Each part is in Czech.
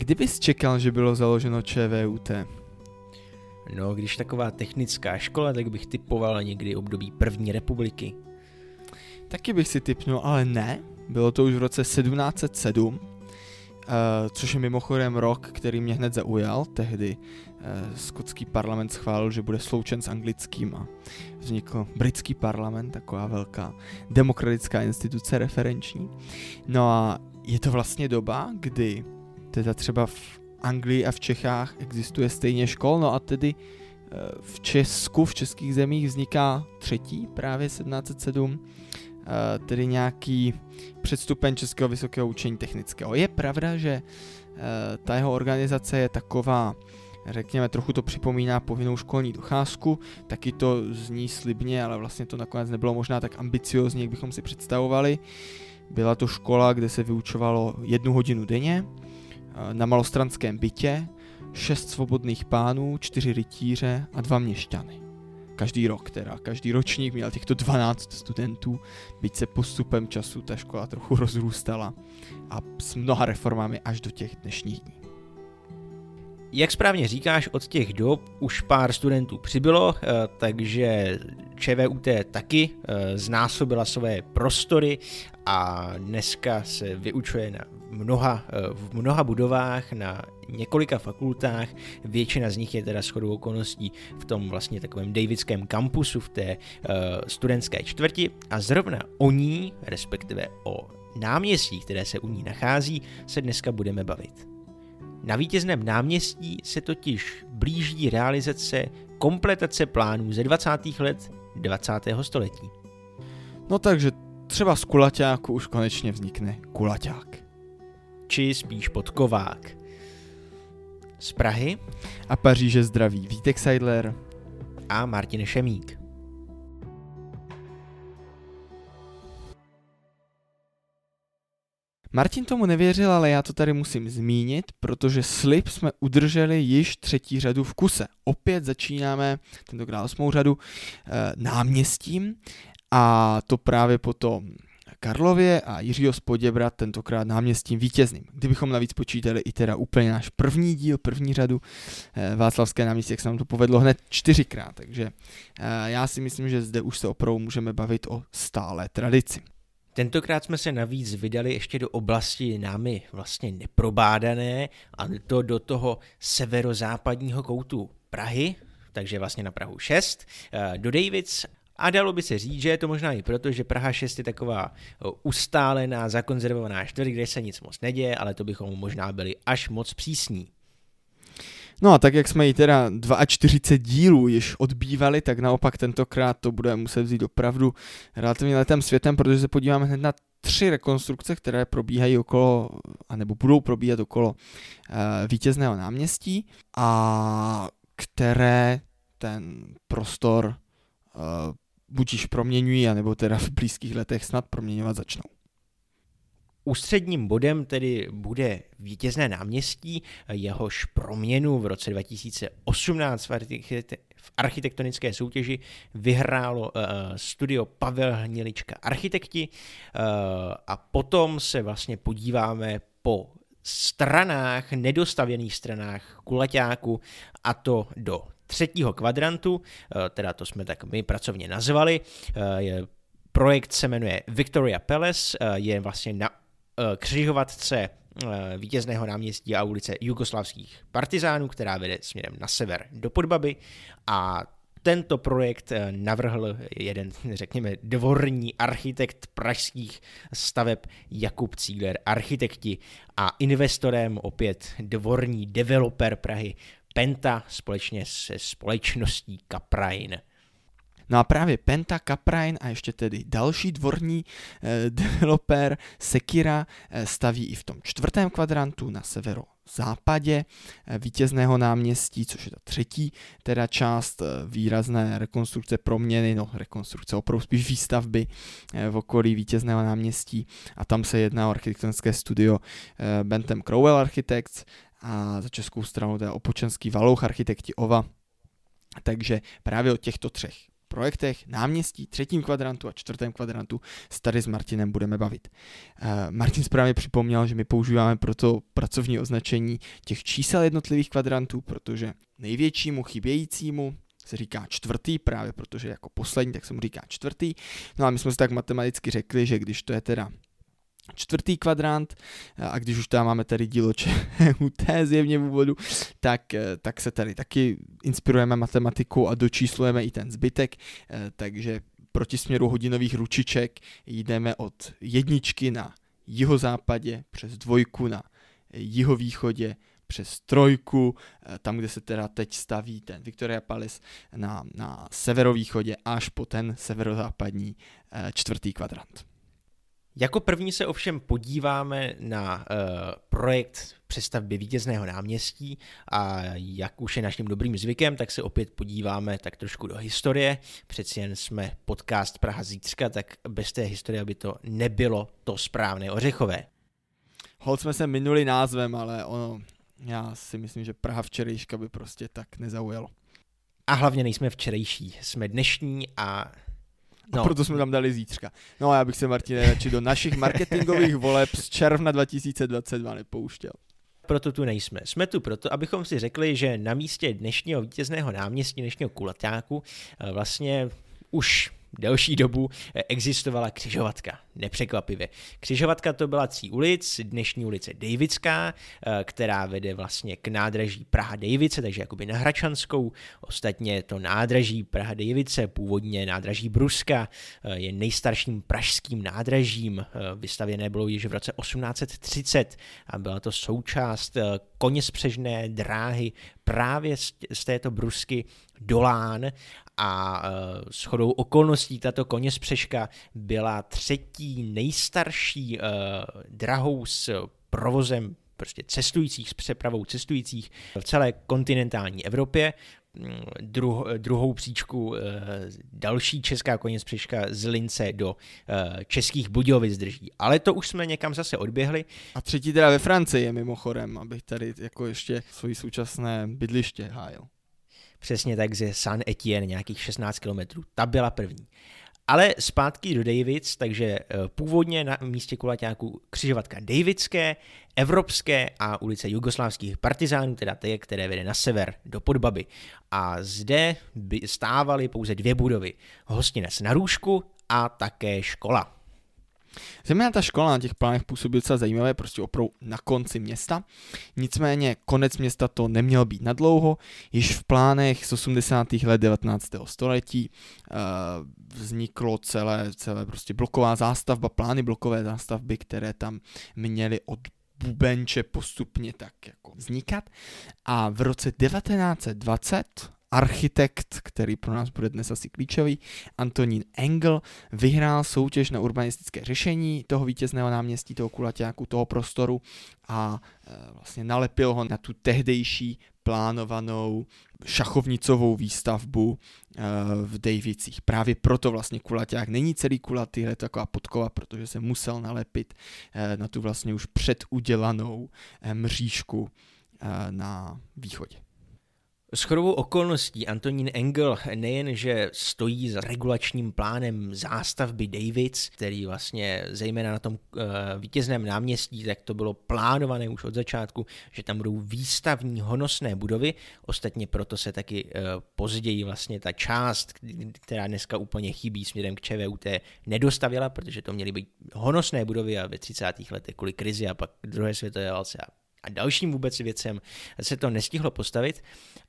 Kdy bys čekal, že bylo založeno ČVUT? No, když taková technická škola, tak bych typoval někdy období první republiky. Taky bych si typnul, ale ne. Bylo to už v roce 1707, Uh, což je mimochodem rok, který mě hned zaujal. Tehdy uh, skotský parlament schválil, že bude sloučen s anglickým a vznikl britský parlament, taková velká demokratická instituce referenční. No a je to vlastně doba, kdy teda třeba v Anglii a v Čechách existuje stejně škol, no a tedy uh, v Česku, v českých zemích vzniká třetí, právě 1707, Eh, tedy nějaký předstupen Českého vysokého učení technického. Je pravda, že eh, ta jeho organizace je taková, řekněme, trochu to připomíná povinnou školní docházku, taky to zní slibně, ale vlastně to nakonec nebylo možná tak ambiciozní, jak bychom si představovali. Byla to škola, kde se vyučovalo jednu hodinu denně eh, na malostranském bytě, šest svobodných pánů, čtyři rytíře a dva měšťany každý rok teda, každý ročník měl těchto 12 studentů, byť se postupem času ta škola trochu rozrůstala a s mnoha reformami až do těch dnešních dní. Jak správně říkáš, od těch dob už pár studentů přibylo, eh, takže ČVUT taky eh, znásobila své prostory a dneska se vyučuje na mnoha, eh, v mnoha budovách, na několika fakultách, většina z nich je teda shodou okolností v tom vlastně takovém Davidském kampusu v té studentské čtvrti a zrovna o ní, respektive o náměstí, které se u ní nachází, se dneska budeme bavit. Na vítězném náměstí se totiž blíží realizace kompletace plánů ze 20. let 20. století. No takže třeba z kulaťáku už konečně vznikne kulaťák. Či spíš podkovák. Z Prahy a Paříže zdraví Vítek Seidler a Martin Šemík. Martin tomu nevěřil, ale já to tady musím zmínit, protože slib jsme udrželi již třetí řadu v kuse. Opět začínáme, tentokrát osmou řadu, eh, náměstím a to právě potom Karlově a Jiřího Spoděbra tentokrát náměstím vítězným. Kdybychom navíc počítali i teda úplně náš první díl, první řadu eh, Václavské náměstí, jak se nám to povedlo hned čtyřikrát, takže eh, já si myslím, že zde už se opravdu můžeme bavit o stále tradici. Tentokrát jsme se navíc vydali ještě do oblasti námi vlastně neprobádané a to do toho severozápadního koutu Prahy, takže vlastně na Prahu 6, eh, do Davids a dalo by se říct, že je to možná i proto, že Praha 6 je taková ustálená, zakonzervovaná čtvrť, kde se nic moc neděje, ale to bychom možná byli až moc přísní. No a tak jak jsme ji teda 42 dílů již odbývali, tak naopak tentokrát to bude muset vzít opravdu relativně letem světem, protože se podíváme hned na tři rekonstrukce, které probíhají okolo, anebo budou probíhat okolo uh, vítězného náměstí a které ten prostor uh, buď již proměňují, anebo teda v blízkých letech snad proměňovat začnou. Ústředním bodem tedy bude vítězné náměstí, jehož proměnu v roce 2018 v architektonické soutěži vyhrálo uh, studio Pavel Hnilička Architekti uh, a potom se vlastně podíváme po stranách, nedostavěných stranách kulaťáku a to do třetího kvadrantu, eh, teda to jsme tak my pracovně nazvali. Eh, projekt se jmenuje Victoria Palace, eh, je vlastně na křižovatce vítězného náměstí a ulice jugoslavských partizánů, která vede směrem na sever do Podbaby a tento projekt navrhl jeden, řekněme, dvorní architekt pražských staveb Jakub Cíler, architekti a investorem opět dvorní developer Prahy Penta společně se společností Kaprain. No a právě Penta, Kaprain a ještě tedy další dvorní eh, developer Sekira eh, staví i v tom čtvrtém kvadrantu na severo západě eh, vítězného náměstí, což je ta třetí teda část eh, výrazné rekonstrukce proměny, no rekonstrukce opravdu spíš výstavby eh, v okolí vítězného náměstí a tam se jedná o architektonické studio Bentham Crowell Architects a za českou stranu teda Opočenský Valouch architekti OVA. Takže právě o těchto třech projektech, náměstí, třetím kvadrantu a čtvrtém kvadrantu se tady s Martinem budeme bavit. Uh, Martin správně připomněl, že my používáme pro to pracovní označení těch čísel jednotlivých kvadrantů, protože největšímu chybějícímu se říká čtvrtý, právě protože jako poslední, tak se mu říká čtvrtý. No a my jsme si tak matematicky řekli, že když to je teda čtvrtý kvadrant a když už tam máme tady dílo té zjevně v úvodu, tak, tak se tady taky inspirujeme matematiku a dočíslujeme i ten zbytek, takže proti směru hodinových ručiček jdeme od jedničky na jihozápadě přes dvojku na jihovýchodě přes trojku, tam, kde se teda teď staví ten Victoria Palace na, na severovýchodě až po ten severozápadní čtvrtý kvadrant. Jako první se ovšem podíváme na uh, projekt přestavby vítězného náměstí a jak už je naším dobrým zvykem, tak se opět podíváme tak trošku do historie. Přeci jen jsme podcast Praha zítřka, tak bez té historie by to nebylo to správné ořechové. Hold jsme se minuli názvem, ale ono, já si myslím, že Praha včerejška by prostě tak nezaujalo. A hlavně nejsme včerejší, jsme dnešní a No. A proto jsme tam dali zítřka. No a já bych se, Martine, radši do našich marketingových voleb z června 2022 nepouštěl proto tu nejsme. Jsme tu proto, abychom si řekli, že na místě dnešního vítězného náměstí, dnešního kulatáku, eh, vlastně už delší dobu eh, existovala křižovatka. Nepřekvapivě. Křižovatka to byla tří ulic, dnešní ulice Davidská, eh, která vede vlastně k nádraží Praha Davice, takže jakoby na Hračanskou. Ostatně to nádraží Praha Davice, původně nádraží Bruska, eh, je nejstarším pražským nádražím. Vystavěné bylo již v roce 1830 a byla to součást koněspřežné dráhy právě z této brusky Dolán a uh, s chodou okolností tato koně spřeška byla třetí nejstarší uh, drahou s provozem prostě cestujících, s přepravou cestujících v celé kontinentální Evropě. Mm, druh, druhou příčku e, další česká koněspřeška z Lince do e, českých Budějovic drží. Ale to už jsme někam zase odběhli. A třetí teda ve Francii je mimochodem, abych tady jako ještě svoji současné bydliště hájil přesně tak ze San Etienne, nějakých 16 kilometrů. Ta byla první. Ale zpátky do Davids, takže eh, původně na místě kulaťáku křižovatka Davidské, Evropské a ulice jugoslávských partizánů, teda ty, které vede na sever do Podbaby. A zde by stávaly pouze dvě budovy. Hostinec na růžku a také škola. Zejména ta škola na těch plánech působí docela zajímavé, prostě opravdu na konci města. Nicméně konec města to neměl být na dlouho. Již v plánech z 80. let 19. století uh, vzniklo celé, celé prostě bloková zástavba, plány blokové zástavby, které tam měly od bubenče postupně tak jako vznikat. A v roce 1920 architekt, který pro nás bude dnes asi klíčový, Antonín Engel, vyhrál soutěž na urbanistické řešení toho vítězného náměstí, toho kulaťáku, toho prostoru a e, vlastně nalepil ho na tu tehdejší plánovanou šachovnicovou výstavbu e, v Davicích. Právě proto vlastně kulaťák není celý kulatý, je to taková podkova, protože se musel nalepit e, na tu vlastně už předudělanou mřížku na východě. S chodovou okolností Antonín Engel nejen, že stojí za regulačním plánem zástavby Davids, který vlastně zejména na tom uh, vítězném náměstí, tak to bylo plánované už od začátku, že tam budou výstavní honosné budovy, ostatně proto se taky uh, později vlastně ta část, která dneska úplně chybí směrem k ČVUT, nedostavila, protože to měly být honosné budovy a ve 30. letech kvůli krizi a pak druhé světové válce a a dalším vůbec věcem se to nestihlo postavit,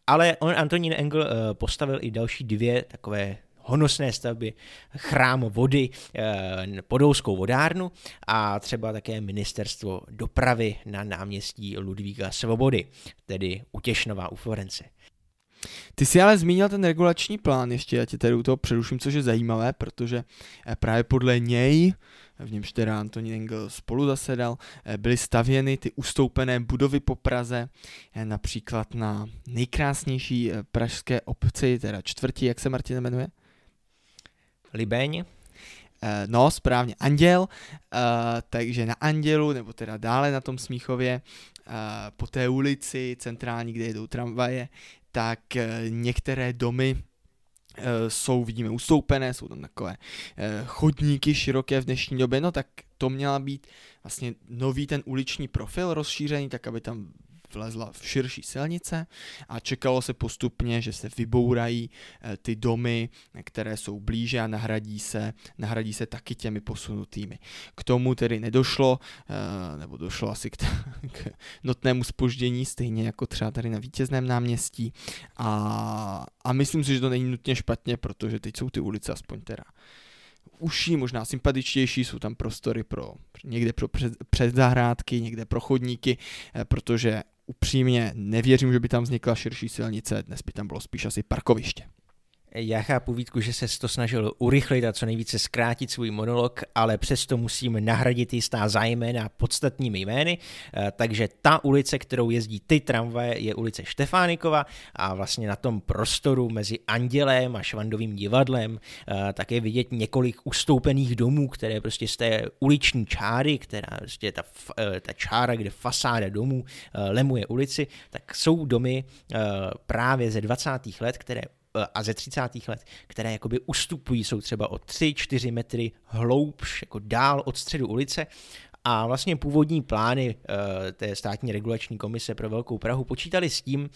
ale on Antonín Engel eh, postavil i další dvě takové honosné stavby, chrám vody, eh, podolskou vodárnu a třeba také ministerstvo dopravy na náměstí Ludvíka Svobody, tedy u Těšnova u Florence. Ty jsi ale zmínil ten regulační plán ještě, já tě tady u toho přeruším, což je zajímavé, protože eh, právě podle něj v němž teda Antonín Engel spolu zasedal, eh, byly stavěny ty ustoupené budovy po Praze, eh, například na nejkrásnější eh, pražské obci, teda čtvrtí, jak se Martin jmenuje? Libeň. No, správně, Anděl, takže na Andělu, nebo teda dále na tom Smíchově, po té ulici centrální, kde jedou tramvaje, tak některé domy jsou, vidíme, ustoupené, jsou tam takové chodníky široké v dnešní době, no tak to měla být vlastně nový ten uliční profil rozšířený, tak aby tam vlezla v širší silnice a čekalo se postupně, že se vybourají eh, ty domy, které jsou blíže a nahradí se, nahradí se taky těmi posunutými. K tomu tedy nedošlo, eh, nebo došlo asi k, t- k notnému spoždění, stejně jako třeba tady na vítězném náměstí a, a myslím si, že to není nutně špatně, protože teď jsou ty ulice aspoň teda užší, možná sympatičtější, jsou tam prostory pro někde pro předzahrádky, někde pro chodníky, eh, protože upřímně nevěřím, že by tam vznikla širší silnice, dnes by tam bylo spíš asi parkoviště. Já chápu Vítku, že se to snažil urychlit a co nejvíce zkrátit svůj monolog, ale přesto musím nahradit jistá zájmena podstatními jmény, eh, takže ta ulice, kterou jezdí ty tramvaje, je ulice Štefánikova a vlastně na tom prostoru mezi Andělem a Švandovým divadlem eh, tak je vidět několik ustoupených domů, které prostě z té uliční čáry, která prostě ta, eh, ta čára, kde fasáda domů lemuje ulici, tak jsou domy právě ze 20. let, které a ze 30. let, které jakoby ustupují, jsou třeba o 3-4 metry hloubš, jako dál od středu ulice a vlastně původní plány uh, té státní regulační komise pro Velkou Prahu počítali s tím,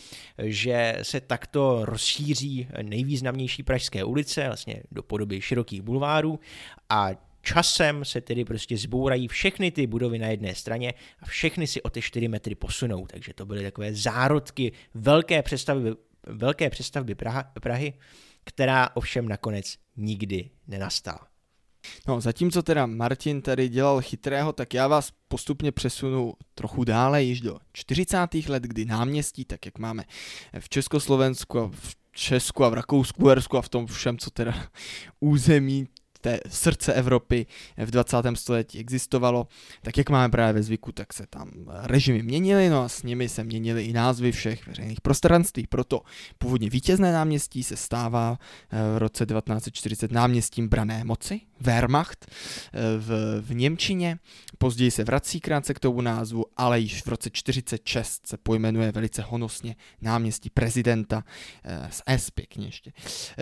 že se takto rozšíří nejvýznamnější pražské ulice, vlastně do podoby širokých bulvárů a časem se tedy prostě zbourají všechny ty budovy na jedné straně a všechny si o ty 4 metry posunou. Takže to byly takové zárodky velké představy velké přestavby Praha, Prahy, která ovšem nakonec nikdy nenastala. No, zatímco teda Martin tady dělal chytrého, tak já vás postupně přesunu trochu dále, již do 40. let, kdy náměstí, tak jak máme v Československu a v Česku a v Rakousku, Uhersku a v tom všem, co teda území té srdce Evropy v 20. století existovalo, tak jak máme právě ve zvyku, tak se tam režimy měnily, no a s nimi se měnily i názvy všech veřejných prostranství. Proto původně vítězné náměstí se stává eh, v roce 1940 náměstím brané moci, Wehrmacht eh, v, v Němčině. Později se vrací krátce k tomu názvu, ale již v roce 46 se pojmenuje velice honosně náměstí prezidenta eh, z S pěkně ještě,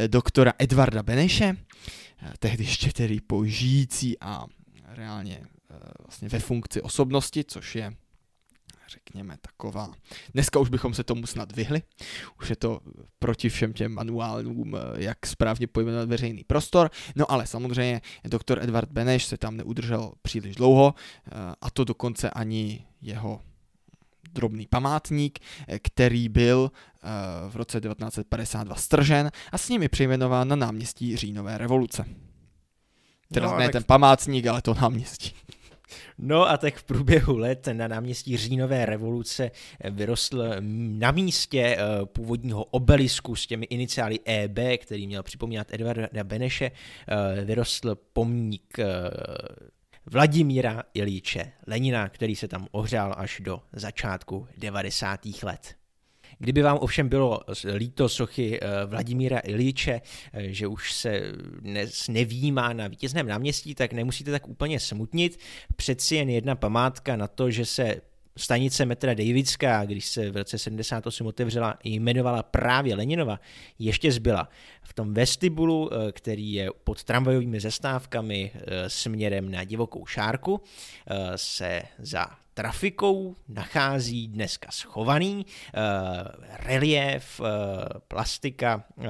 doktora Edvarda Beneše. Eh, tehdy ještě tedy použijící a reálně eh, vlastně ve funkci osobnosti, což je řekněme, taková. Dneska už bychom se tomu snad vyhli. Už je to proti všem těm manuálům, eh, jak správně pojmenovat veřejný prostor. No ale samozřejmě doktor Edward Beneš se tam neudržel příliš dlouho a to dokonce ani jeho drobný památník, který byl v roce 1952 stržen a s nimi přejmenován na náměstí Říjnové revoluce. Teda no, ne tak... ten památník, ale to náměstí. No a tak v průběhu let na náměstí Říjnové revoluce vyrostl na místě eh, původního obelisku s těmi iniciály EB, který měl připomínat Edvarda Beneše, eh, vyrostl pomník eh, Vladimíra Ilíče Lenina, který se tam ohřál až do začátku 90. let. Kdyby vám ovšem bylo líto sochy eh, Vladimíra Ilíče, eh, že už se dnes nevýjímá na vítězném náměstí, tak nemusíte tak úplně smutnit. Přeci jen jedna památka na to, že se stanice metra Davidská, když se v roce 78 otevřela, jmenovala právě Leninova, ještě zbyla. V tom vestibulu, eh, který je pod tramvajovými zastávkami směrem na divokou šárku, se za trafikou nachází dneska schovaný uh, relief, uh, plastika uh,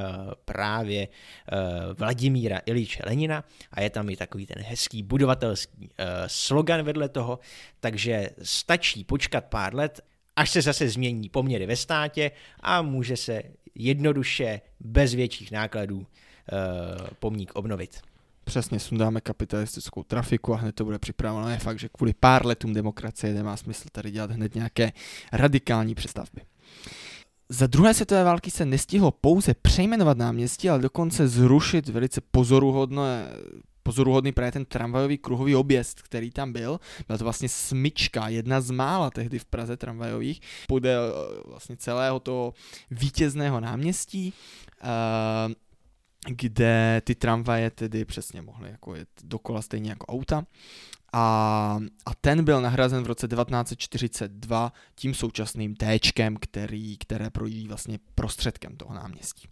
právě uh, Vladimíra Iliče Lenina a je tam i takový ten hezký budovatelský uh, slogan vedle toho, takže stačí počkat pár let, až se zase změní poměry ve státě a může se jednoduše, bez větších nákladů uh, pomník obnovit. Přesně, sundáme kapitalistickou trafiku a hned to bude připraveno. Je fakt, že kvůli pár letům demokracie nemá smysl tady dělat hned nějaké radikální přestavby. Za druhé světové války se nestihlo pouze přejmenovat náměstí, ale dokonce zrušit velice pozoruhodné pozoruhodný právě ten tramvajový kruhový objezd, který tam byl. Byla to vlastně smyčka, jedna z mála tehdy v Praze tramvajových, podél eh, vlastně celého toho vítězného náměstí. Uh, kde ty tramvaje tedy přesně mohly jako jet dokola stejně jako auta. A, a ten byl nahrazen v roce 1942 tím současným T, který, které projíždí vlastně prostředkem toho náměstí.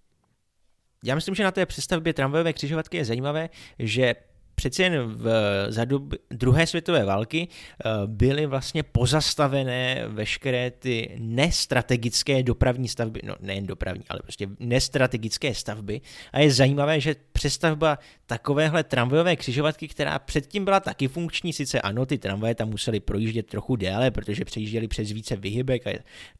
Já myslím, že na té přestavbě tramvajové křižovatky je zajímavé, že přeci jen v, za doby druhé světové války eh, byly vlastně pozastavené veškeré ty nestrategické dopravní stavby, no nejen dopravní, ale prostě nestrategické stavby. A je zajímavé, že přestavba takovéhle tramvajové křižovatky, která předtím byla taky funkční, sice ano, ty tramvaje tam museli projíždět trochu déle, protože přejížděli přes více vyhybek a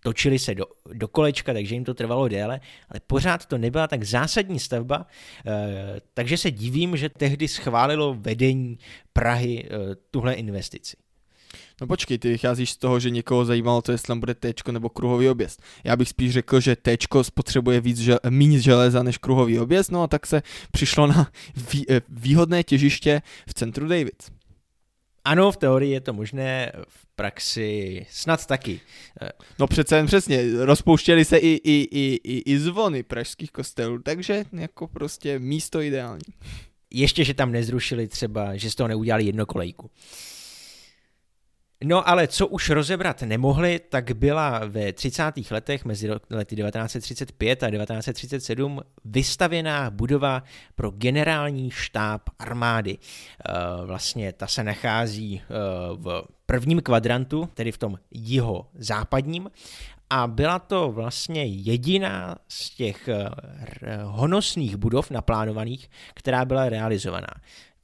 točili se do, do kolečka, takže jim to trvalo déle, ale pořád to nebyla tak zásadní stavba, eh, takže se divím, že tehdy schválilo vedení Prahy eh, tuhle investici. No počkej, ty vycházíš z toho, že někoho zajímalo to, jestli tam bude T nebo kruhový objezd. Já bych spíš řekl, že T spotřebuje víc žel, méně železa než kruhový objezd, no a tak se přišlo na vý, eh, výhodné těžiště v centru Davids. Ano, v teorii je to možné, v praxi snad taky. Eh, no přece jen přesně, rozpouštěli se i, i, i, i, i zvony pražských kostelů, takže jako prostě místo ideální. Ještě, že tam nezrušili třeba, že z toho neudělali jednokolejku. No ale co už rozebrat nemohli, tak byla ve 30. letech mezi lety 1935 a 1937 vystavěná budova pro generální štáb armády. Eh, vlastně ta se nachází eh, v prvním kvadrantu, tedy v tom jiho západním a byla to vlastně jediná z těch eh, honosných budov naplánovaných, která byla realizovaná.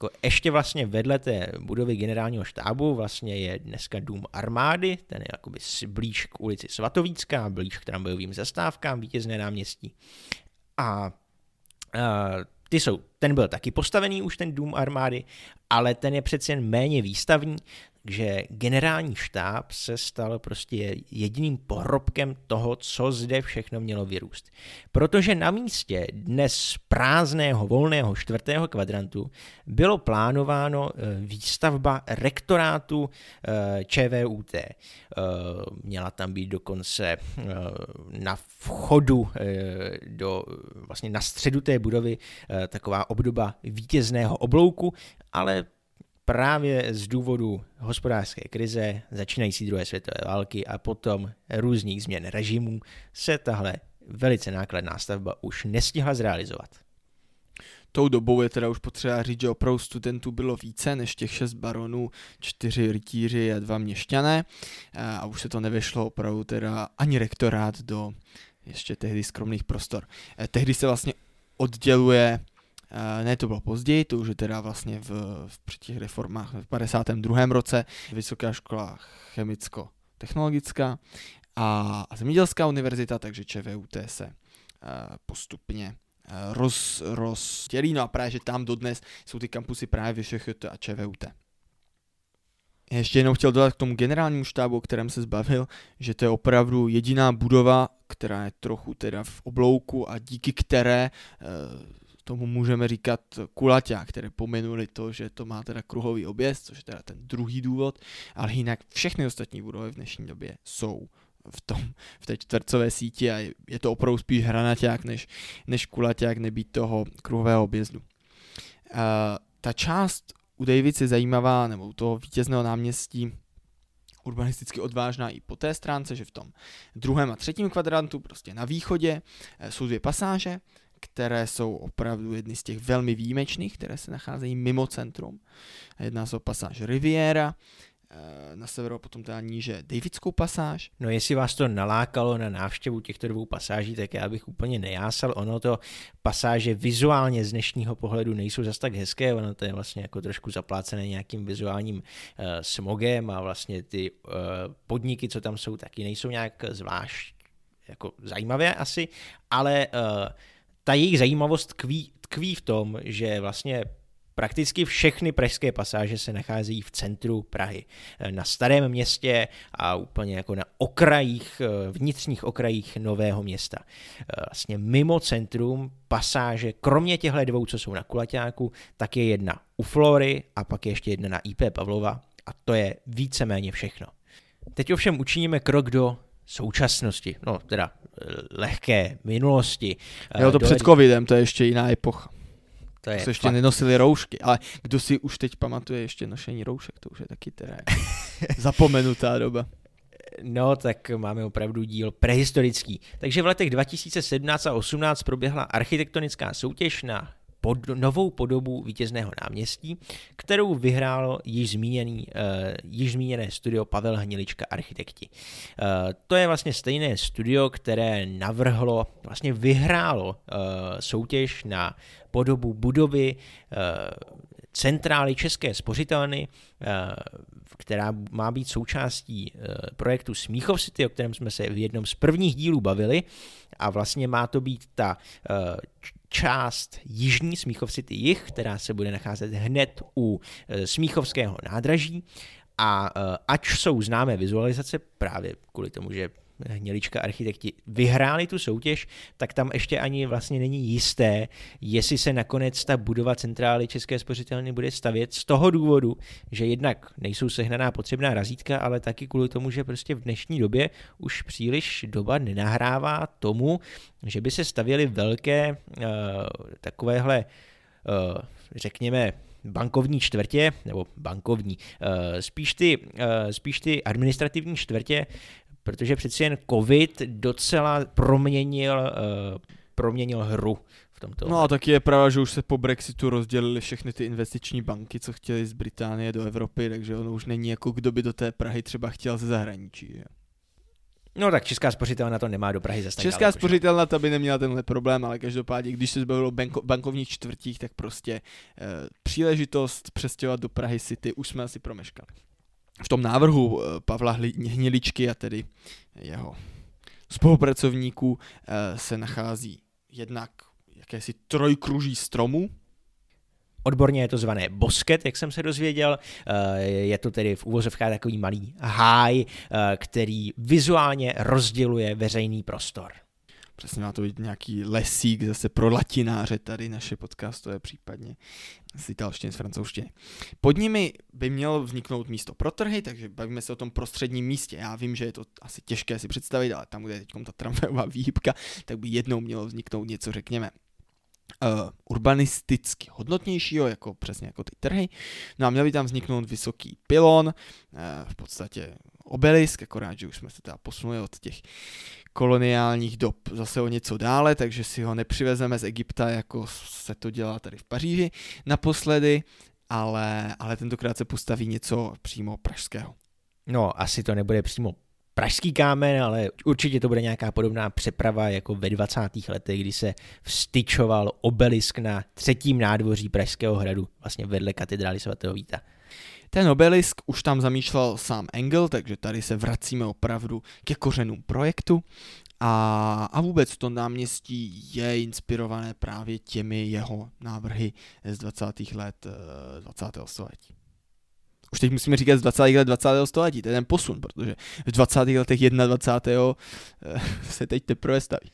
Jako ještě vlastně vedle té budovy generálního štábu vlastně je dneska dům armády, ten je jakoby blíž k ulici Svatovícká, blíž k tramvajovým zastávkám, vítězné náměstí. A, a ty jsou, ten byl taky postavený už ten dům armády, ale ten je přeci jen méně výstavní, že generální štáb se stal prostě jediným pohrobkem toho, co zde všechno mělo vyrůst. Protože na místě dnes prázdného volného čtvrtého kvadrantu bylo plánováno eh, výstavba rektorátu eh, ČVUT. Eh, měla tam být dokonce na vchodu do, vlastně na středu té budovy taková obdoba vítězného oblouku, ale právě z důvodu hospodářské krize, začínající druhé světové války a potom různých změn režimů se tahle velice nákladná stavba už nestihla zrealizovat. Tou dobou je teda už potřeba říct, že opravdu studentů bylo více než těch šest baronů, čtyři rytíři a dva měšťané a už se to nevyšlo opravdu teda ani rektorát do ještě tehdy skromných prostor. Eh, tehdy se vlastně odděluje ne, to bylo později, to už je teda vlastně v, v při těch reformách v 52. roce, Vysoká škola chemicko-technologická a, a zemědělská univerzita, takže ČVUT se uh, postupně uh, roz, rozdělí, no a právě, že tam dodnes jsou ty kampusy právě VŠHT a ČVUT. Ještě jenom chtěl dodat k tomu generálnímu štábu, o kterém se zbavil, že to je opravdu jediná budova, která je trochu teda v oblouku a díky které uh, tomu můžeme říkat kulaťák, které pomenuli to, že to má teda kruhový objezd, což je teda ten druhý důvod, ale jinak všechny ostatní budovy v dnešní době jsou v, tom, v té čtvercové síti a je to opravdu spíš hranaťák než, než kulaťák nebýt toho kruhového objezdu. Uh, ta část u Davids je zajímavá, nebo u toho vítězného náměstí, urbanisticky odvážná i po té stránce, že v tom druhém a třetím kvadrantu, prostě na východě, eh, jsou dvě pasáže, které jsou opravdu jedny z těch velmi výjimečných, které se nacházejí mimo centrum. Jedná se o pasáž Riviera, eh, na severu potom teda níže Davidskou pasáž. No jestli vás to nalákalo na návštěvu těchto dvou pasáží, tak já bych úplně nejásal. Ono to pasáže vizuálně z dnešního pohledu nejsou zas tak hezké, ono to je vlastně jako trošku zaplácené nějakým vizuálním uh, smogem a vlastně ty uh, podniky, co tam jsou, taky nejsou nějak zvlášť jako zajímavé asi, ale uh, ta jejich zajímavost tkví, tkví v tom, že vlastně Prakticky všechny pražské pasáže se nacházejí v centru Prahy, na starém městě a úplně jako na okrajích, vnitřních okrajích nového města. Vlastně mimo centrum pasáže, kromě těchto dvou, co jsou na Kulaťáku, tak je jedna u Flory a pak je ještě jedna na IP Pavlova a to je víceméně všechno. Teď ovšem učiníme krok do současnosti, no teda eh, lehké minulosti. Jo, to do... před covidem, to je ještě jiná epocha. To je se ještě fakt. nenosili roušky, ale kdo si už teď pamatuje ještě nošení roušek, to už je taky teda zapomenutá doba. No, tak máme opravdu díl prehistorický. Takže v letech 2017 a 2018 proběhla architektonická soutěž na pod, novou podobu vítězného náměstí, kterou vyhrálo již, zmíněný, uh, již zmíněné studio Pavel Hnilička Architekti. Uh, to je vlastně stejné studio, které navrhlo, vlastně vyhrálo uh, soutěž na podobu budovy uh, centrály České spořitelny, která má být součástí projektu Smíchov City, o kterém jsme se v jednom z prvních dílů bavili. A vlastně má to být ta část jižní Smíchov City jich, která se bude nacházet hned u e, Smíchovského nádraží. A e, ač jsou známé vizualizace právě kvůli tomu, že Hnělička architekti vyhráli tu soutěž, tak tam ještě ani vlastně není jisté, jestli se nakonec ta budova centrály České spořitelny bude stavět z toho důvodu, že jednak nejsou sehnaná potřebná razítka, ale taky kvůli tomu, že prostě v dnešní době už příliš doba nenahrává tomu, že by se stavěly velké uh, takovéhle uh, řekněme, bankovní čtvrtě, nebo bankovní, spíš ty, spíš ty administrativní čtvrtě, protože přeci jen covid docela proměnil, uh, proměnil hru v tomto. No a taky je pravda, že už se po Brexitu rozdělili všechny ty investiční banky, co chtěli z Británie do Evropy, takže ono už není jako kdo by do té Prahy třeba chtěl ze zahraničí. Že? No tak Česká spořitelna to nemá do Prahy zase Česká spořitelna ta by neměla tenhle problém, ale každopádně, když se zbavilo banko, bankovních čtvrtích, tak prostě e, příležitost přestěhovat do Prahy City už jsme asi promeškali v tom návrhu eh, Pavla Hniličky a tedy jeho spolupracovníků eh, se nachází jednak jakési trojkruží stromů, Odborně je to zvané bosket, jak jsem se dozvěděl. Eh, je to tedy v úvozovkách takový malý háj, který vizuálně rozděluje veřejný prostor. Přesně má to být nějaký lesík zase pro latináře tady naše podcastové případně z italštiny, z francouzštiny. Pod nimi by mělo vzniknout místo pro trhy, takže bavíme se o tom prostředním místě. Já vím, že je to asi těžké si představit, ale tam, kde je teď ta tramvajová výhybka, tak by jednou mělo vzniknout něco, řekněme, uh, urbanisticky hodnotnějšího, jako přesně jako ty trhy. No a měl by tam vzniknout vysoký pilon, uh, v podstatě obelisk, akorát, že už jsme se teda posunuli od těch koloniálních dob zase o něco dále, takže si ho nepřivezeme z Egypta, jako se to dělá tady v Paříži naposledy, ale, ale tentokrát se postaví něco přímo pražského. No, asi to nebude přímo pražský kámen, ale určitě to bude nějaká podobná přeprava jako ve 20. letech, kdy se vstyčoval obelisk na třetím nádvoří Pražského hradu, vlastně vedle katedrály svatého Víta. Ten obelisk už tam zamýšlel sám Engel, takže tady se vracíme opravdu ke kořenům projektu. A, a vůbec to náměstí je inspirované právě těmi jeho návrhy z 20. let 20. Eh, století. Už teď musíme říkat z 20. let 20. století, to je ten posun, protože v 20. letech 21. Eh, se teď teprve staví.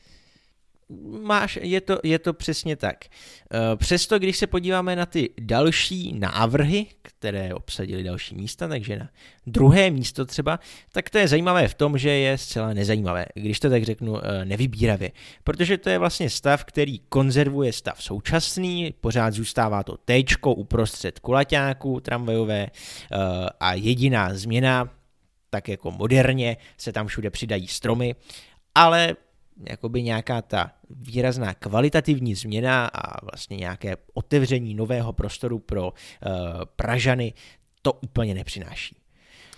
Máš, je to, je to přesně tak. Eh, přesto, když se podíváme na ty další návrhy, které obsadily další místa, takže na druhé místo třeba, tak to je zajímavé v tom, že je zcela nezajímavé, když to tak řeknu eh, nevybíravě. Protože to je vlastně stav, který konzervuje stav současný, pořád zůstává to T uprostřed kulaťáku tramvajové eh, a jediná změna, tak jako moderně, se tam všude přidají stromy, ale jakoby nějaká ta výrazná kvalitativní změna a vlastně nějaké otevření nového prostoru pro uh, Pražany to úplně nepřináší.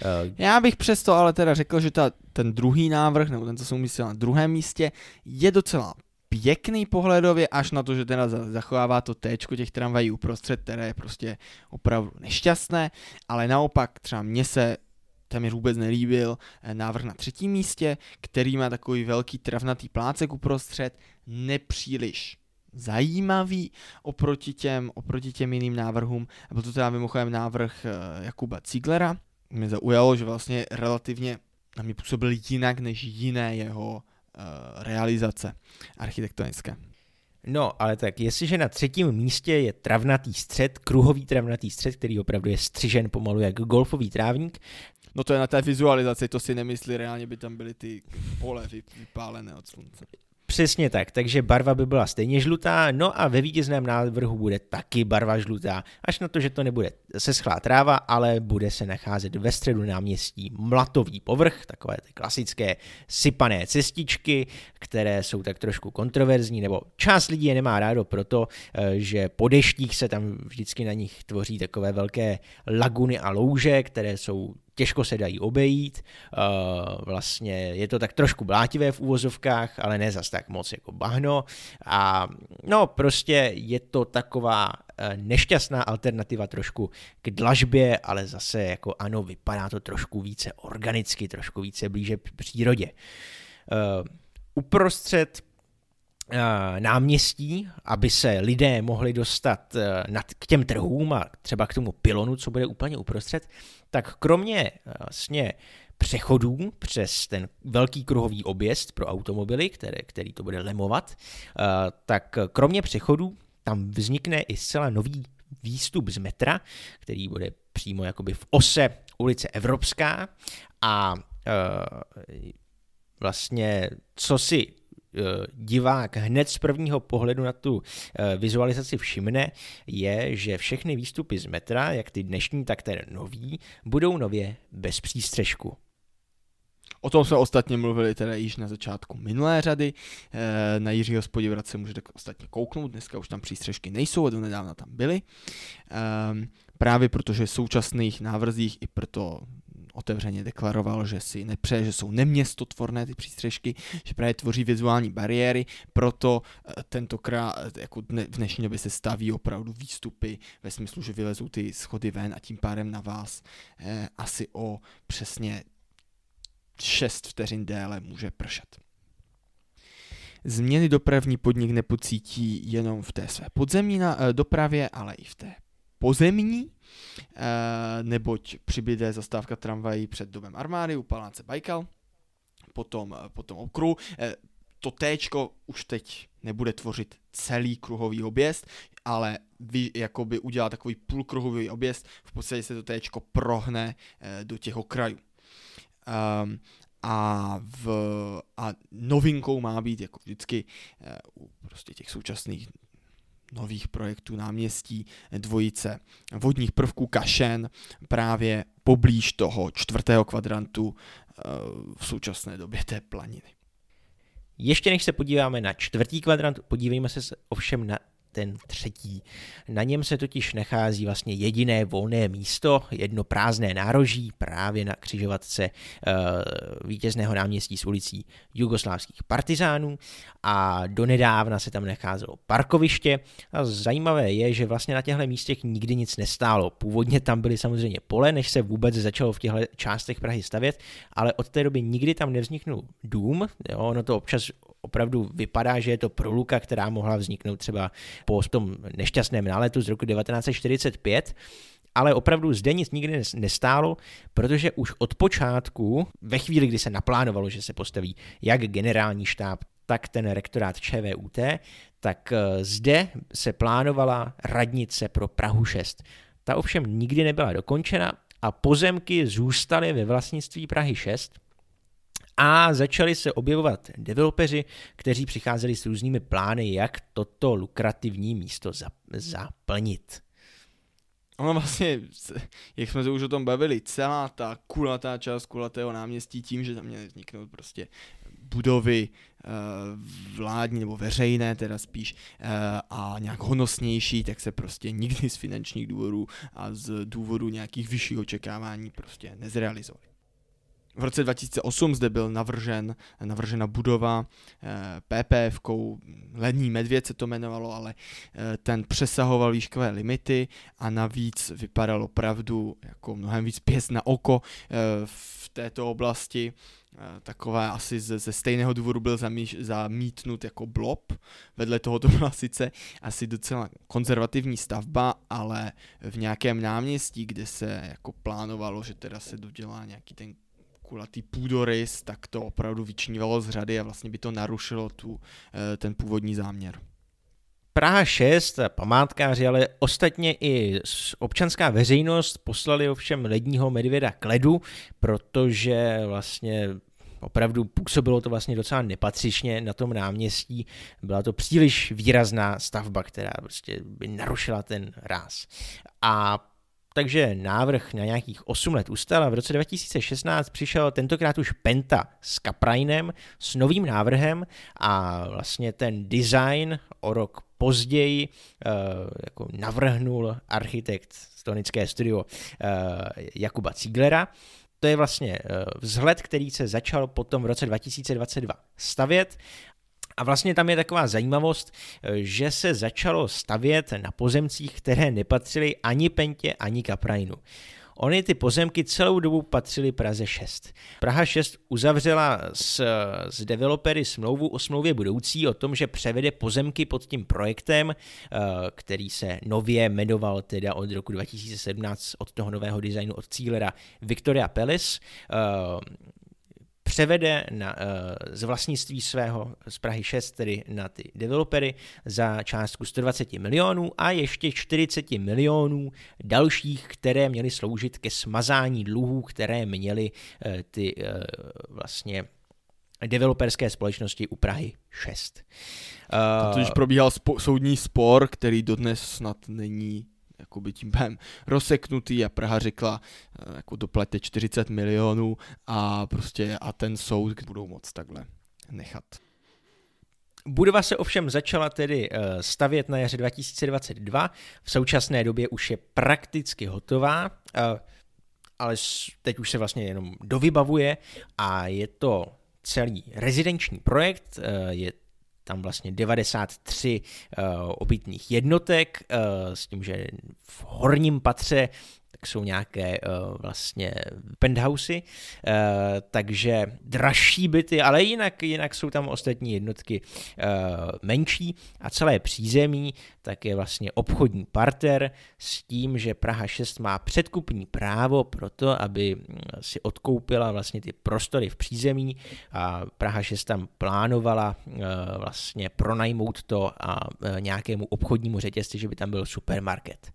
Uh, Já bych přesto ale teda řekl, že ta, ten druhý návrh, nebo ten, co jsem umístil na druhém místě, je docela pěkný pohledově, až na to, že teda zachovává to T těch tramvají uprostřed, které je prostě opravdu nešťastné, ale naopak třeba mně se téměř vůbec nelíbil eh, návrh na třetím místě, který má takový velký travnatý plácek uprostřed, nepříliš zajímavý oproti těm, oproti těm jiným návrhům. Byl to teda mimochodem návrh eh, Jakuba Ziglera. Mě zaujalo, že vlastně relativně na mě působil jinak než jiné jeho uh, realizace architektonické. No, ale tak, jestliže na třetím místě je travnatý střed, kruhový travnatý střed, který opravdu je střižen pomalu jak golfový trávník, No to je na té vizualizaci, to si nemyslí, reálně by tam byly ty pole vypálené od slunce. Přesně tak, takže barva by byla stejně žlutá, no a ve vítězném návrhu bude taky barva žlutá, až na to, že to nebude seschlá tráva, ale bude se nacházet ve středu náměstí mlatový povrch, takové ty klasické sypané cestičky, které jsou tak trošku kontroverzní, nebo část lidí je nemá rádo proto, eh, že po deštích se tam vždycky na nich tvoří takové velké laguny a louže, které jsou těžko se dají obejít, uh, vlastně je to tak trošku blátivé v úvozovkách, ale ne zas tak moc jako bahno a no prostě je to taková uh, nešťastná alternativa trošku k dlažbě, ale zase jako ano, vypadá to trošku více organicky, trošku více blíže přírodě. Uh, uprostřed náměstí, aby se lidé mohli dostat k těm trhům a třeba k tomu pilonu, co bude úplně uprostřed, tak kromě vlastně přechodů přes ten velký kruhový objezd pro automobily, které, který to bude lemovat, tak kromě přechodů tam vznikne i zcela nový výstup z metra, který bude přímo jakoby v ose ulice Evropská a vlastně co si Eh, divák hned z prvního pohledu na tu eh, vizualizaci všimne, je, že všechny výstupy z metra, jak ty dnešní, tak ten nový, budou nově bez přístřežku. O tom jsme ostatně mluvili teda již na začátku minulé řady. Eh, na Jiřího Spodivrat se můžete ostatně kouknout, dneska už tam přístřežky nejsou, a nedávna tam byly. Ehm, právě protože v současných návrzích i proto otevřeně deklaroval, že si nepřeje, že jsou neměstotvorné ty přístřežky, že právě tvoří vizuální bariéry, proto eh, tentokrát eh, jako v dnešní době se staví opravdu výstupy ve smyslu, že vylezou ty schody ven a tím pádem na vás eh, asi o přesně 6 vteřin déle může pršet. Změny dopravní podnik nepocítí jenom v té své podzemní dopravě, ale i v té pozemní, eh, neboť přibyde zastávka tramvají před domem armády u paláce Baikal, potom, eh, potom okruhu. Eh, to T už teď nebude tvořit celý kruhový objezd, ale vy jakoby udělá takový půlkruhový objezd, v podstatě se to T prohne do těch okrajů. Um, a, v, a novinkou má být, jako vždycky u prostě těch současných nových projektů náměstí dvojice vodních prvků Kašen právě poblíž toho čtvrtého kvadrantu eh, v současné době té planiny. Ještě než se podíváme na čtvrtý kvadrant, podívejme se ovšem na ten třetí. Na něm se totiž nachází vlastně jediné volné místo, jedno prázdné nároží právě na křižovatce uh, vítězného náměstí s ulicí jugoslávských partizánů a donedávna se tam nacházelo parkoviště a zajímavé je, že vlastně na těchto místech nikdy nic nestálo. Původně tam byly samozřejmě pole, než se vůbec začalo v těchto částech Prahy stavět, ale od té doby nikdy tam nevzniknul dům, jo, ono to občas opravdu vypadá, že je to proluka, která mohla vzniknout třeba po tom nešťastném náletu z roku 1945, ale opravdu zde nic nikdy nestálo, protože už od počátku, ve chvíli, kdy se naplánovalo, že se postaví jak generální štáb, tak ten rektorát ČVUT, tak eh, zde se plánovala radnice pro Prahu 6. Ta ovšem nikdy nebyla dokončena a pozemky zůstaly ve vlastnictví Prahy 6, a začali se objevovat developeři, kteří přicházeli s různými plány, jak toto lukrativní místo zaplnit. Ono vlastně, jak jsme se už o tom bavili, celá ta kulatá část kulatého náměstí tím, že tam měly vzniknout prostě budovy eh, vládní nebo veřejné teda spíš eh, a nějak honosnější, tak se prostě nikdy z finančních důvodů a z důvodu nějakých vyšších očekávání prostě nezrealizovaly. V roce 2008 zde byl navržen, navržena budova eh, PPF, Lední medvěd se to jmenovalo, ale eh, ten přesahoval výškové limity a navíc vypadal opravdu jako mnohem víc pěst na oko eh, v této oblasti. Takové asi ze, ze stejného důvodu byl zamíš, zamítnut jako blob. Vedle toho to byla sice asi docela konzervativní stavba, ale v nějakém náměstí, kde se jako plánovalo, že teda se dodělá nějaký ten kulatý půdorys, tak to opravdu vyčnívalo z řady a vlastně by to narušilo tu, eh, ten původní záměr. Praha 6, památkáři, ale ostatně i občanská veřejnost poslali ovšem ledního medvěda k ledu, protože vlastně opravdu působilo to vlastně docela nepatřičně na tom náměstí. Byla to příliš výrazná stavba, která prostě by narušila ten ráz. A takže návrh na nějakých 8 let ustal a v roce 2016 přišel tentokrát už Penta s Kaprajnem s novým návrhem a vlastně ten design o rok později uh, jako navrhnul architekt Stonické studio uh, Jakuba Cíglera. To je vlastně uh, vzhled, který se začal potom v roce 2022 stavět a vlastně tam je taková zajímavost, že se začalo stavět na pozemcích, které nepatřily ani Pentě, ani Kaprajnu. Ony ty pozemky celou dobu patřily Praze 6. Praha 6 uzavřela s, s developery smlouvu o smlouvě budoucí o tom, že převede pozemky pod tím projektem, eh, který se nově jmenoval teda od roku 2017 od toho nového designu od Cílera Victoria Palace eh, převede na, uh, z vlastnictví svého z Prahy 6 tedy na ty developery za částku 120 milionů a ještě 40 milionů dalších, které měly sloužit ke smazání dluhů, které měly uh, ty uh, vlastně developerské společnosti u Prahy 6. Uh, a to, když probíhal spo- soudní spor, který dodnes snad není jakoby tím pádem rozseknutý a Praha řekla, eh, jako doplete 40 milionů a prostě a ten soud budou moc takhle nechat. Budova se ovšem začala tedy eh, stavět na jaře 2022, v současné době už je prakticky hotová, eh, ale teď už se vlastně jenom dovybavuje a je to celý rezidenční projekt, je tam vlastně 93 uh, eh, obytných jednotek, uh, s tím, že v horním patře jsou nějaké uh, vlastně penthousey, uh, takže dražší byty, ale jinak, jinak jsou tam ostatní jednotky uh, menší a celé přízemí tak je vlastně obchodní parter s tím, že Praha 6 má předkupní právo pro to, aby si odkoupila vlastně ty prostory v přízemí a Praha 6 tam plánovala vlastně pronajmout to a nějakému obchodnímu řetězci, že by tam byl supermarket.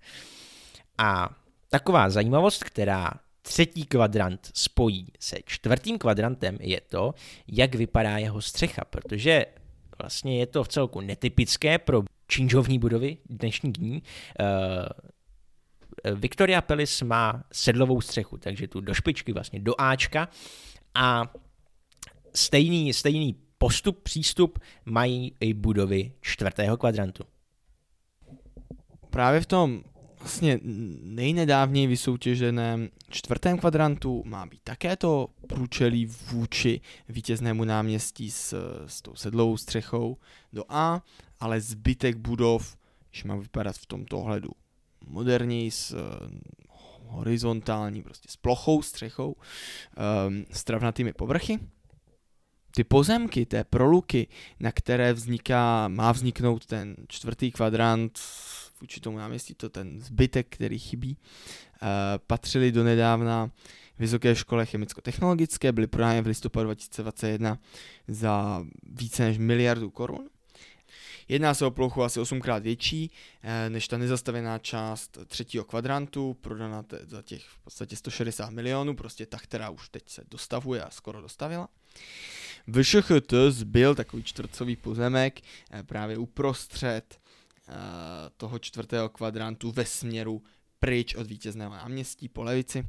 A Taková zajímavost, která třetí kvadrant spojí se čtvrtým kvadrantem, je to, jak vypadá jeho střecha, protože vlastně je to v celku netypické pro činžovní budovy dnešní dní. Uh, Victoria Palace má sedlovou střechu, takže tu do špičky, vlastně do Ačka a stejný, stejný postup, přístup mají i budovy čtvrtého kvadrantu. Právě v tom vlastně nejnedávněji vysoutěženém čtvrtém kvadrantu má být také to průčelí vůči vítěznému náměstí s, s tou sedlou střechou do A, ale zbytek budov, když má vypadat v tomto ohledu moderněji s horizontální, prostě s plochou střechou, um, s travnatými povrchy. Ty pozemky, té proluky, na které vzniká, má vzniknout ten čtvrtý kvadrant vůči tomu náměstí, to ten zbytek, který chybí, uh, patřili do nedávna Vysoké škole chemicko-technologické, byly prodány v listopadu 2021 za více než miliardu korun. Jedná se o plochu asi 8 krát větší eh, než ta nezastavená část třetího kvadrantu, prodaná za těch v podstatě 160 milionů, prostě ta, která už teď se dostavuje a skoro dostavila. VŠHT zbyl takový čtvrcový pozemek eh, právě uprostřed Eh, toho čtvrtého kvadrantu ve směru pryč od vítězného náměstí po levici,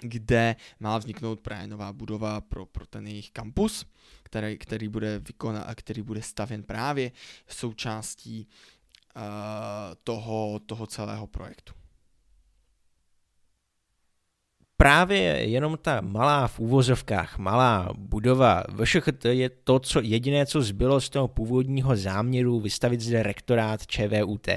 kde má vzniknout právě nová budova pro, pro ten jejich kampus, který, který bude vykona, a který bude stavěn právě součástí uh, toho, toho celého projektu právě jenom ta malá v úvozovkách, malá budova VŠHT je to, co jediné, co zbylo z toho původního záměru vystavit zde rektorát ČVUT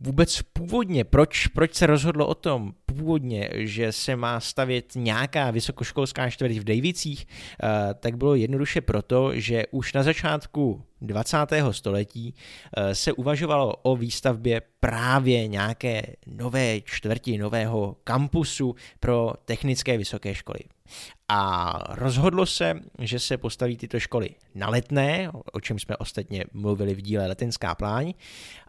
vůbec původně, proč, proč se rozhodlo o tom původně, že se má stavět nějaká vysokoškolská čtvrť v Davicích, eh, tak bylo jednoduše proto, že už na začátku 20. století eh, se uvažovalo o výstavbě právě nějaké nové čtvrti, nového kampusu pro technické vysoké školy. A rozhodlo se, že se postaví tyto školy na letné, o čem jsme ostatně mluvili v díle Letenská pláň,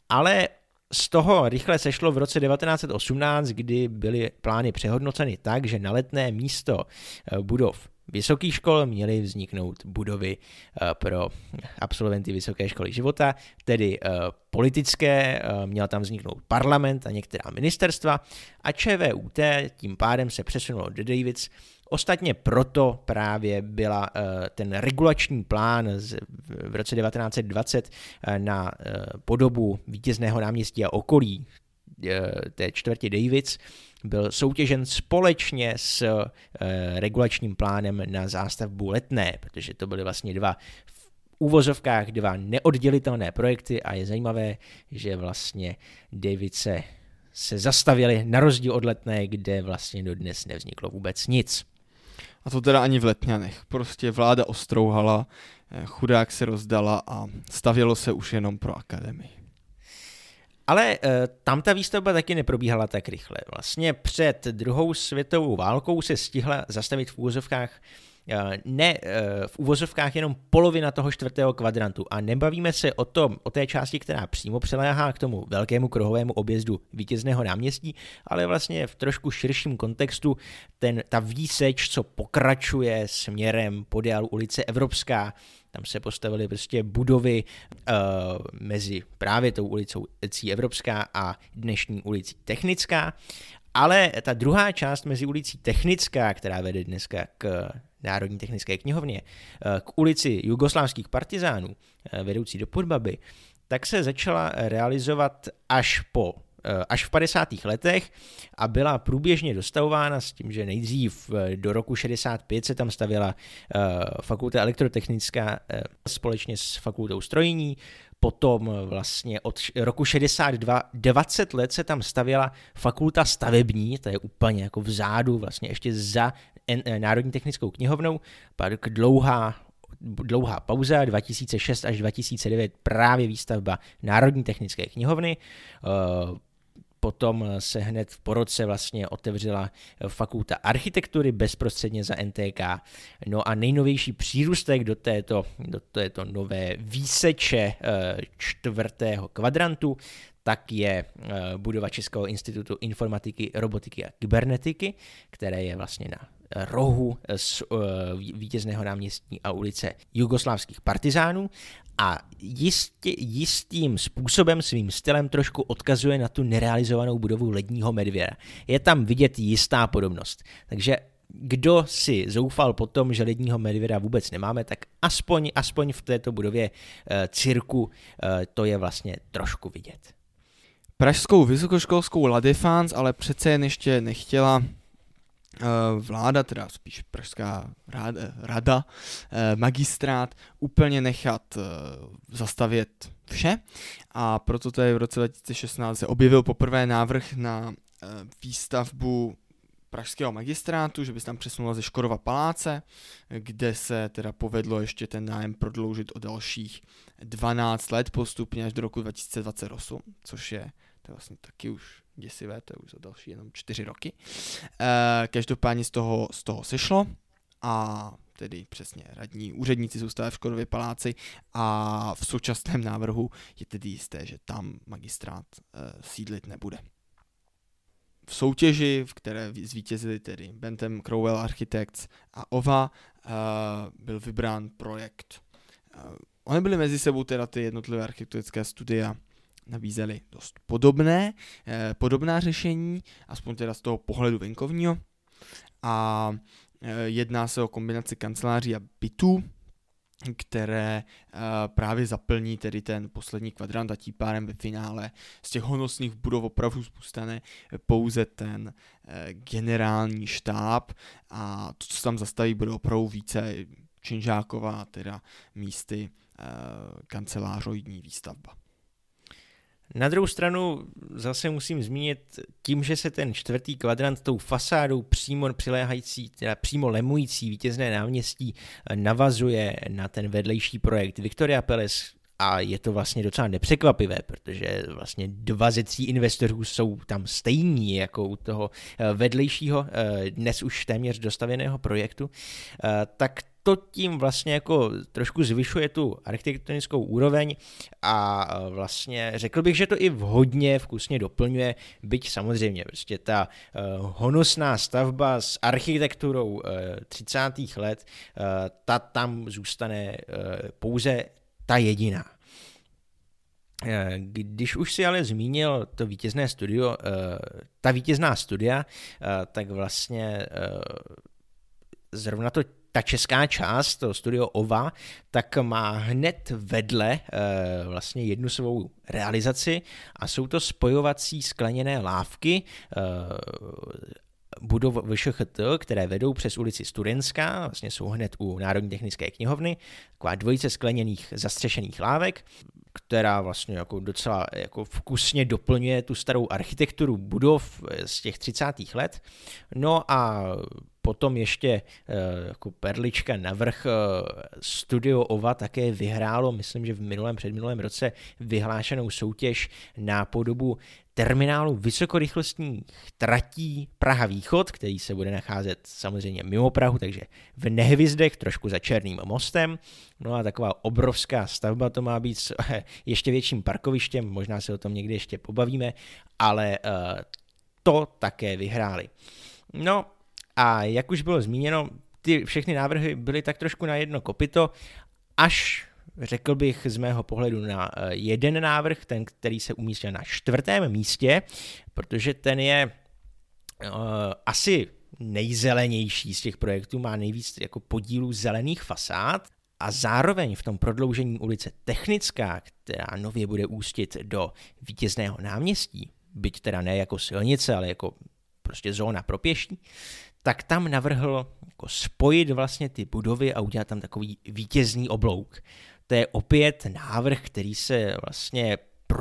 ale z toho rychle sešlo v roce 1918, kdy byly plány přehodnoceny tak, že na letné místo eh, budov vysokých škol měly vzniknout budovy pro absolventy vysoké školy života, tedy politické, měl tam vzniknout parlament a některá ministerstva a ČVUT tím pádem se přesunulo do Davids, Ostatně proto právě byla ten regulační plán v roce 1920 na podobu vítězného náměstí a okolí té čtvrti Davids byl soutěžen společně s eh, regulačním plánem na zástavbu letné, protože to byly vlastně dva v úvozovkách dva neoddělitelné projekty a je zajímavé, že vlastně Davidse se zastavili na rozdíl od letné, kde vlastně dodnes nevzniklo vůbec nic. A to teda ani v Letňanech. Prostě vláda ostrouhala, eh, chudák se rozdala a stavělo se už jenom pro akademii. Ale uh, tam ta výstavba taky neprobíhala tak rychle. Vlastně před druhou světovou válkou se stihla zastavit v úvozovkách eh, ne eh, v úvozovkách jenom polovina toho čtvrtého kvadrantu a nebavíme se o, tom, o té části, která přímo přeléhá k tomu velkému kruhovému objezdu vítězného náměstí, ale vlastně v trošku širším kontextu ten, ta výseč, co pokračuje směrem podél ulice Evropská, tam se postavily prostě budovy uh, mezi právě tou ulicou Evropská a dnešní ulicí Technická. Ale ta druhá část mezi ulicí Technická, která vede dneska k Národní technické knihovně, eh, k ulici jugoslávských partizánů, eh, vedoucí do Podbaby, tak se začala realizovat až po Eh, až v 50. letech a byla průběžně dostavována s tím, že nejdřív do roku 65 se tam stavěla eh, fakulta elektrotechnická společně s fakultou strojní, potom vlastně od roku 62 20 let se tam stavěla fakulta stavební, to je úplně jako vzadu, vlastně ještě za Národní technickou knihovnou, pak dlouhá dlouhá pauza, 2006 až 2009 právě výstavba Národní technické knihovny, Potom se hned po roce vlastně otevřela fakulta architektury bezprostředně za NTK. No a nejnovější přírůstek do této, do této nové výseče eh, čtvrtého kvadrantu, tak je eh, budova Českého institutu informatiky, robotiky a kybernetiky, které je vlastně na rohu z uh, vítězného náměstí a ulice jugoslávských partizánů a jistě, jistým způsobem, svým stylem trošku odkazuje na tu nerealizovanou budovu ledního medvěda. Je tam vidět jistá podobnost. Takže kdo si zoufal po tom, že ledního medvěda vůbec nemáme, tak aspoň, aspoň v této budově e, cirku e, to je vlastně trošku vidět. Pražskou vysokoškolskou La Défense ale přece jen ještě nechtěla Eh, vláda, teda spíš Pražská rada, rada eh, magistrát, úplně nechat eh, zastavět vše. A proto tady v roce 2016 se objevil poprvé návrh na výstavbu pražského magistrátu, že by se tam přesunula ze Škodova paláce, kde se teda povedlo ještě ten nájem prodloužit o dalších 12 let postupně až do roku 2028, což je to je vlastně taky už děsivé, to je už za další jenom čtyři roky. E, každopádně z toho, z toho sešlo a tedy přesně radní úředníci zůstávají v Škodově paláci a v současném návrhu je tedy jisté, že tam magistrát e, sídlit nebude. V soutěži, v které zvítězili tedy Bentham Crowell Architects a OVA, e, byl vybrán projekt. E, Ony byly mezi sebou teda ty jednotlivé architektonické studia nabízely dost podobné, eh, podobná řešení, aspoň teda z toho pohledu venkovního. A eh, jedná se o kombinaci kanceláří a bytů, které uh, právě zaplní tedy ten poslední kvadrant a tím pádem ve finále z těch honosných budov opravdu zůstane pouze ten generální štáb a to, co tam zastaví, bude opravdu více činžáková teda místy kancelářoidní výstavba. Na druhou stranu zase musím zmínit, tím, že se ten čtvrtý kvadrant tou fasádou přímo přiléhající, teda přímo lemující vítězné náměstí eh, navazuje na ten vedlejší projekt Victoria Palace, a je to vlastně docela nepřekvapivé, protože vlastně dva ze tří investorů jsou tam stejní jako u toho eh, vedlejšího, eh, dnes už téměř dostavěného projektu, tak to tím vlastně jako trošku zvyšuje tu architektonickou úroveň a vlastně řekl bych, že to i vhodně vkusně doplňuje, byť samozřejmě prostě ta uh, honosná stavba s architekturou uh, 30. let, uh, ta tam zůstane pouze ta jediná. Když už si ale zmínil to vítězné studio, ta vítězná studia, tak vlastně zrovna to ta česká část, to studio OVA, tak má hned vedle e, vlastně jednu svou realizaci a jsou to spojovací skleněné lávky, e, budov VŠHT, které vedou přes ulici Studenská, vlastně jsou hned u Národní technické knihovny, taková dvojice skleněných zastřešených lávek, která vlastně jako docela jako vkusně doplňuje tu starou architekturu budov z těch 30. let. No a potom ještě eh, jako perlička navrch eh, Studio OVA také vyhrálo, myslím, že v minulém předminulém roce vyhlášenou soutěž na podobu terminálu vysokorychlostních tratí Praha Východ, který se bude nacházet samozřejmě mimo Prahu, takže v Nehvizdech, trošku za Černým mostem. No a taková obrovská stavba to má být s ještě větším parkovištěm, možná se o tom někdy ještě pobavíme, ale uh, to také vyhráli. No a jak už bylo zmíněno, ty všechny návrhy byly tak trošku na jedno kopito, až řekl bych z mého pohledu na eh, jeden návrh, ten, který se umístil na čtvrtém místě, protože ten je uh, asi nejzelenější z těch projektů, má nejvíc jako podílů zelených fasád a zároveň v tom prodloužení ulice Technická, která nově bude ústit do vítězného náměstí, byť teda ne jako silnice, ale jako prostě zóna pro pěší, tak tam navrhl jako spojit vlastně ty budovy a udělat tam takový vítězný oblouk. To je opět návrh, který se vlastně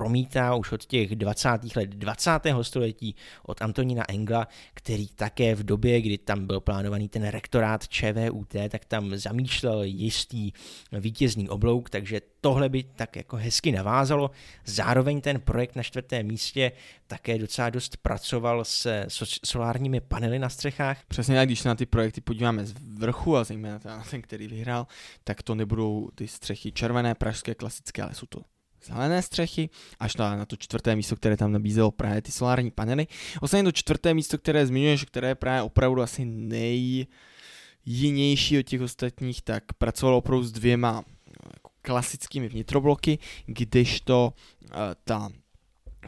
promítá už od těch 20. let 20. století od Antonína Engla, který také v době, kdy tam byl plánovaný ten rektorát ČVUT, tak tam zamýšlel jistý vítězný oblouk, takže tohle by tak jako hezky navázalo. Zároveň ten projekt na čtvrtém místě také docela dost pracoval se solárními panely na střechách. Přesně tak, když se na ty projekty podíváme z vrchu a zejména na ten, který vyhrál, tak to nebudou ty střechy červené, pražské, klasické, ale jsou to zelené střechy, až na, na to čtvrté místo, které tam nabízelo právě ty solární panely. Ostatně to čtvrté místo, které zmiňuješ, které je právě opravdu asi nejjinější od těch ostatních, tak pracovalo opravdu s dvěma jako klasickými vnitrobloky, kdežto uh, ta,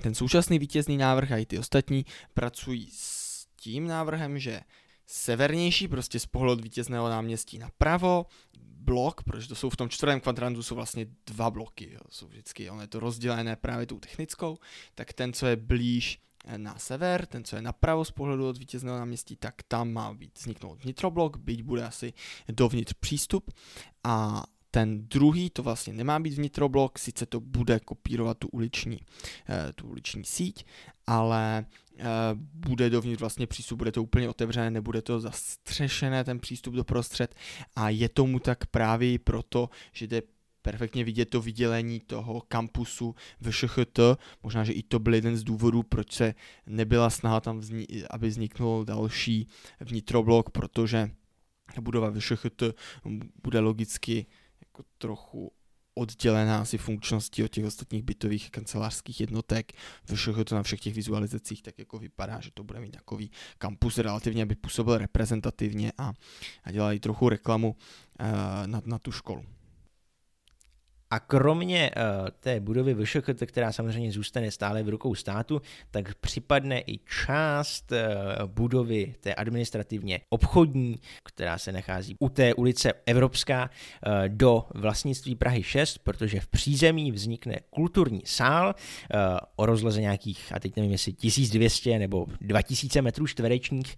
ten současný vítězný návrh a i ty ostatní pracují s tím návrhem, že severnější, prostě z pohledu vítězného náměstí napravo, blok, protože to jsou v tom čtvrtém kvadrantu jsou vlastně dva bloky, jo, jsou vždycky, ono je to rozdělené právě tou technickou, tak ten, co je blíž eh, na sever, ten, co je napravo z pohledu od vítězného náměstí, tak tam má být vzniknout vnitroblok, byť bude asi dovnitř přístup. A ten druhý to vlastně nemá být vnitroblok, sice to bude kopírovat tu uliční, eh, tu uliční síť, ale bude dovnitř vlastně přístup, bude to úplně otevřené, nebude to zastřešené ten přístup do prostřed a je tomu tak právě proto, že jde perfektně vidět to vydělení toho kampusu v ŠHT. Možná, že i to byl jeden z důvodů, proč se nebyla snaha tam, vzni- aby vzniknul další vnitroblok, protože budova v ŠHT bude logicky jako trochu oddělená asi funkčností od těch ostatních bytových kancelářských jednotek. Vyšlo to na všech těch vizualizacích, tak jako vypadá, že to bude mít takový kampus relativně, aby působil reprezentativně a, a dělají trochu reklamu uh, na, na tu školu. A kromě uh, té budovy VŠKT, která samozřejmě zůstane stále v rukou státu, tak připadne i část uh, budovy té administrativně obchodní, která se nachází u té ulice Evropská, uh, do vlastnictví Prahy 6, protože v přízemí vznikne kulturní sál o rozloze nějakých, a teď nevím jestli 1200 nebo 2000 metrů čtverečních,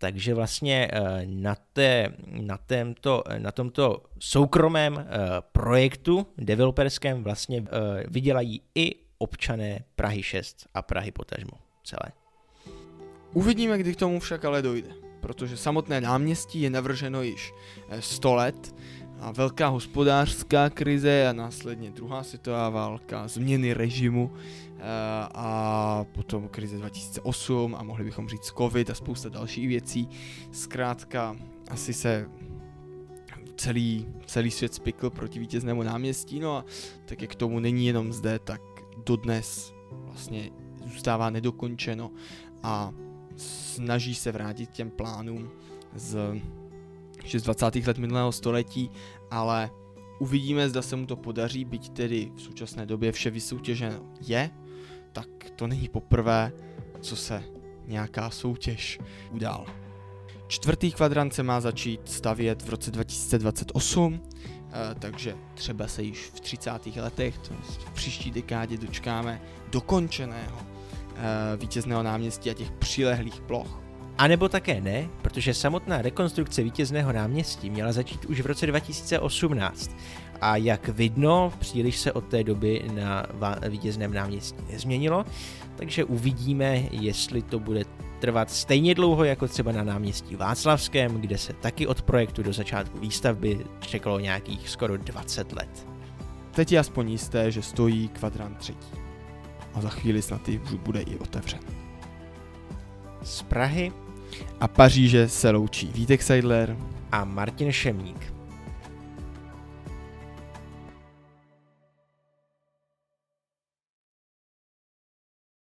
takže vlastně eh, na, té, na, tento, na tomto soukromém eh, projektu developerském vlastně eh, vydělají i občané Prahy 6 a Prahy potažmo celé. Uvidíme, kdy k tomu však ale dojde, protože samotné náměstí je navrženo již 100 let a velká hospodářská krize a následně druhá světová válka, změny režimu eh, a potom krize 2008 a mohli bychom říct covid a spousta dalších věcí. Zkrátka asi se celý, celý svět spikl proti vítěznému náměstí, no a tak jak tomu není jenom zde, tak dodnes vlastně zůstává nedokončeno a snaží se vrátit těm plánům z, z 20. let minulého století, ale uvidíme, zda se mu to podaří, byť tedy v současné době vše vysoutěženo je, tak to není poprvé, co se nějaká soutěž udála. Čtvrtý kvadrant se má začít stavět v roce 2028, eh, takže třeba se již v 30. letech, to v příští dekádě dočkáme dokončeného eh, vítězného náměstí a těch přilehlých ploch. A nebo také ne, protože samotná rekonstrukce vítězného náměstí měla začít už v roce 2018. A jak vidno, příliš se od té doby na vítězném náměstí nezměnilo, takže uvidíme, jestli to bude trvat stejně dlouho jako třeba na náměstí Václavském, kde se taky od projektu do začátku výstavby čekalo nějakých skoro 20 let. Teď je aspoň jisté, že stojí kvadrant třetí. A za chvíli snad i bude i otevřen. Z Prahy a Paříže se loučí Vítek Seidler a Martin Šemík.